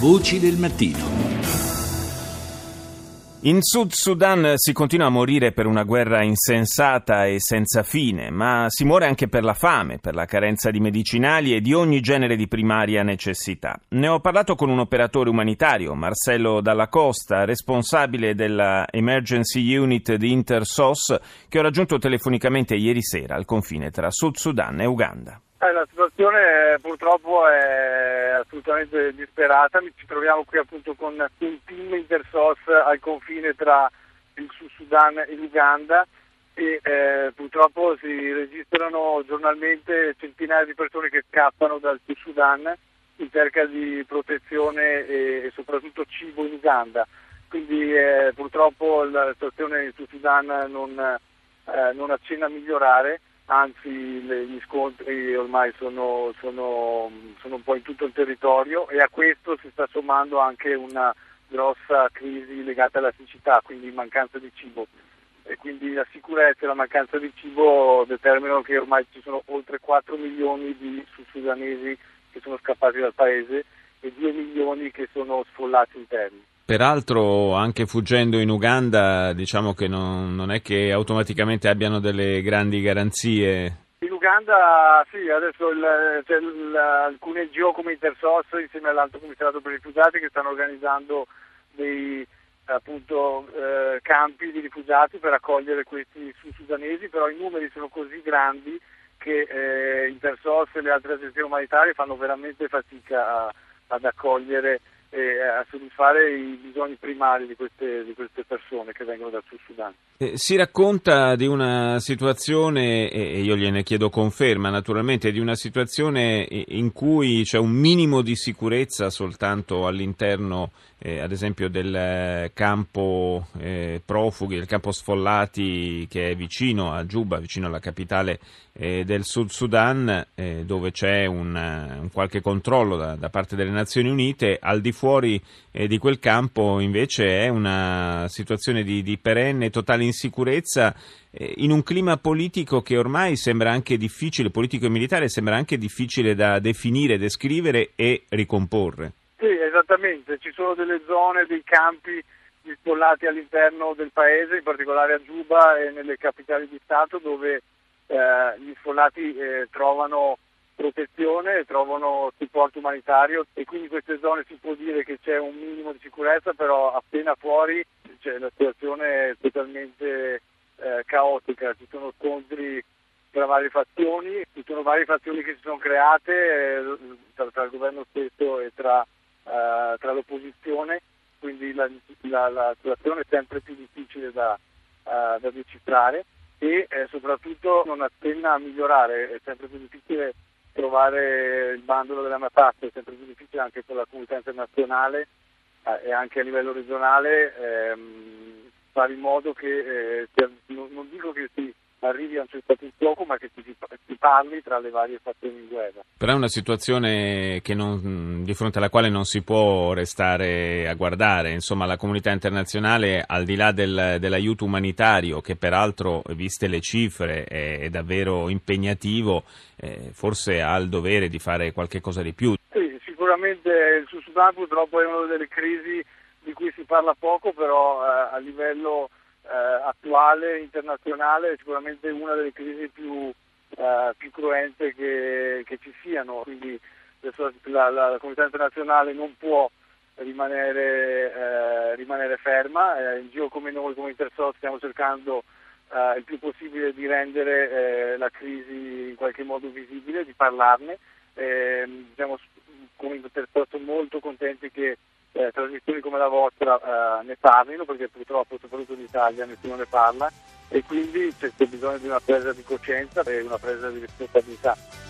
Voci del mattino. In Sud Sudan si continua a morire per una guerra insensata e senza fine, ma si muore anche per la fame, per la carenza di medicinali e di ogni genere di primaria necessità. Ne ho parlato con un operatore umanitario, Marcello Dalla Costa, responsabile della Emergency Unit di InterSOS, che ho raggiunto telefonicamente ieri sera al confine tra Sud Sudan e Uganda. Eh, la situazione eh, purtroppo è assolutamente disperata, ci troviamo qui appunto con un team intersos al confine tra il Sud Sudan e l'Uganda e eh, purtroppo si registrano giornalmente centinaia di persone che scappano dal Sud Sudan in cerca di protezione e, e soprattutto cibo in Uganda. Quindi eh, purtroppo la situazione in Sud Sudan non, eh, non accenna a migliorare anzi gli scontri ormai sono, sono, sono, un po' in tutto il territorio e a questo si sta sommando anche una grossa crisi legata alla siccità, quindi mancanza di cibo. E quindi la sicurezza e la mancanza di cibo determinano che ormai ci sono oltre 4 milioni di sudanesi che sono scappati dal paese e 2 milioni che sono sfollati interni. Peraltro, anche fuggendo in Uganda, diciamo che non, non, è che automaticamente abbiano delle grandi garanzie. In Uganda, sì, adesso il, c'è il, alcune NGO come Intersos insieme all'Alto Commissariato per i Rifugiati che stanno organizzando dei appunto, eh, campi di rifugiati per accogliere questi sudanesi, però i numeri sono così grandi che eh, Intersos e le altre agenzie umanitarie fanno veramente fatica a, ad accogliere e a soddisfare i bisogni primari di queste, di queste persone che vengono dal Sud Sudan. Eh, si racconta di una situazione, e io gliene chiedo conferma naturalmente, di una situazione in cui c'è un minimo di sicurezza soltanto all'interno, eh, ad esempio, del campo eh, profughi, del campo sfollati che è vicino a Juba, vicino alla capitale eh, del Sud Sudan, eh, dove c'è un, un qualche controllo da, da, parte delle Nazioni Unite, al di fuori eh, di quel campo invece è una situazione di, di perenne totale insicurezza eh, in un clima politico che ormai sembra anche difficile, politico e militare, sembra anche difficile da definire, descrivere e ricomporre. Esattamente, ci sono delle zone, dei campi dispollati all'interno del paese, in particolare a Giuba e nelle capitali di Stato dove eh, gli sfollati eh, trovano protezione, trovano supporto umanitario e quindi in queste zone si può dire che c'è un minimo di sicurezza, però appena fuori cioè, la situazione è totalmente eh, caotica, ci sono scontri tra varie fazioni, ci sono varie fazioni che si sono create eh, tra, tra, il governo stesso e tra, eh, tra l'opposizione, quindi la, la, la, situazione è sempre più difficile da, uh, da decifrare e eh, soprattutto non accenna a migliorare, è sempre più difficile trovare il bandolo della matassa, è sempre più difficile anche per la comunità internazionale eh, e anche a livello regionale ehm, fare in modo che, eh, non, non, dico che si arrivi a un certo fuoco, ma che si, si, parli tra le varie fazioni in guerra. Però è una situazione non, di fronte alla quale non si può restare a guardare, insomma la comunità internazionale al di là del, dell'aiuto umanitario, che peraltro, viste le cifre, è, è davvero impegnativo, eh, forse ha il dovere di fare qualche cosa di più. Sì, sicuramente il Sud Sudan purtroppo è una delle crisi di cui si parla poco, però eh, a livello attuale, internazionale, è sicuramente una delle crisi più, eh, più cruente che, che, ci siano, quindi la, la, la, comunità internazionale non può rimanere, eh, rimanere ferma, eh, in giro come noi come Intersos stiamo cercando eh, il più possibile di rendere eh, la crisi in qualche modo visibile, di parlarne. Eh, siamo come Intersos molto contenti che eh, trasmissioni come la vostra eh, ne parlino perché purtroppo soprattutto in Italia nessuno ne parla e quindi c'è bisogno di una presa di coscienza e una presa di responsabilità.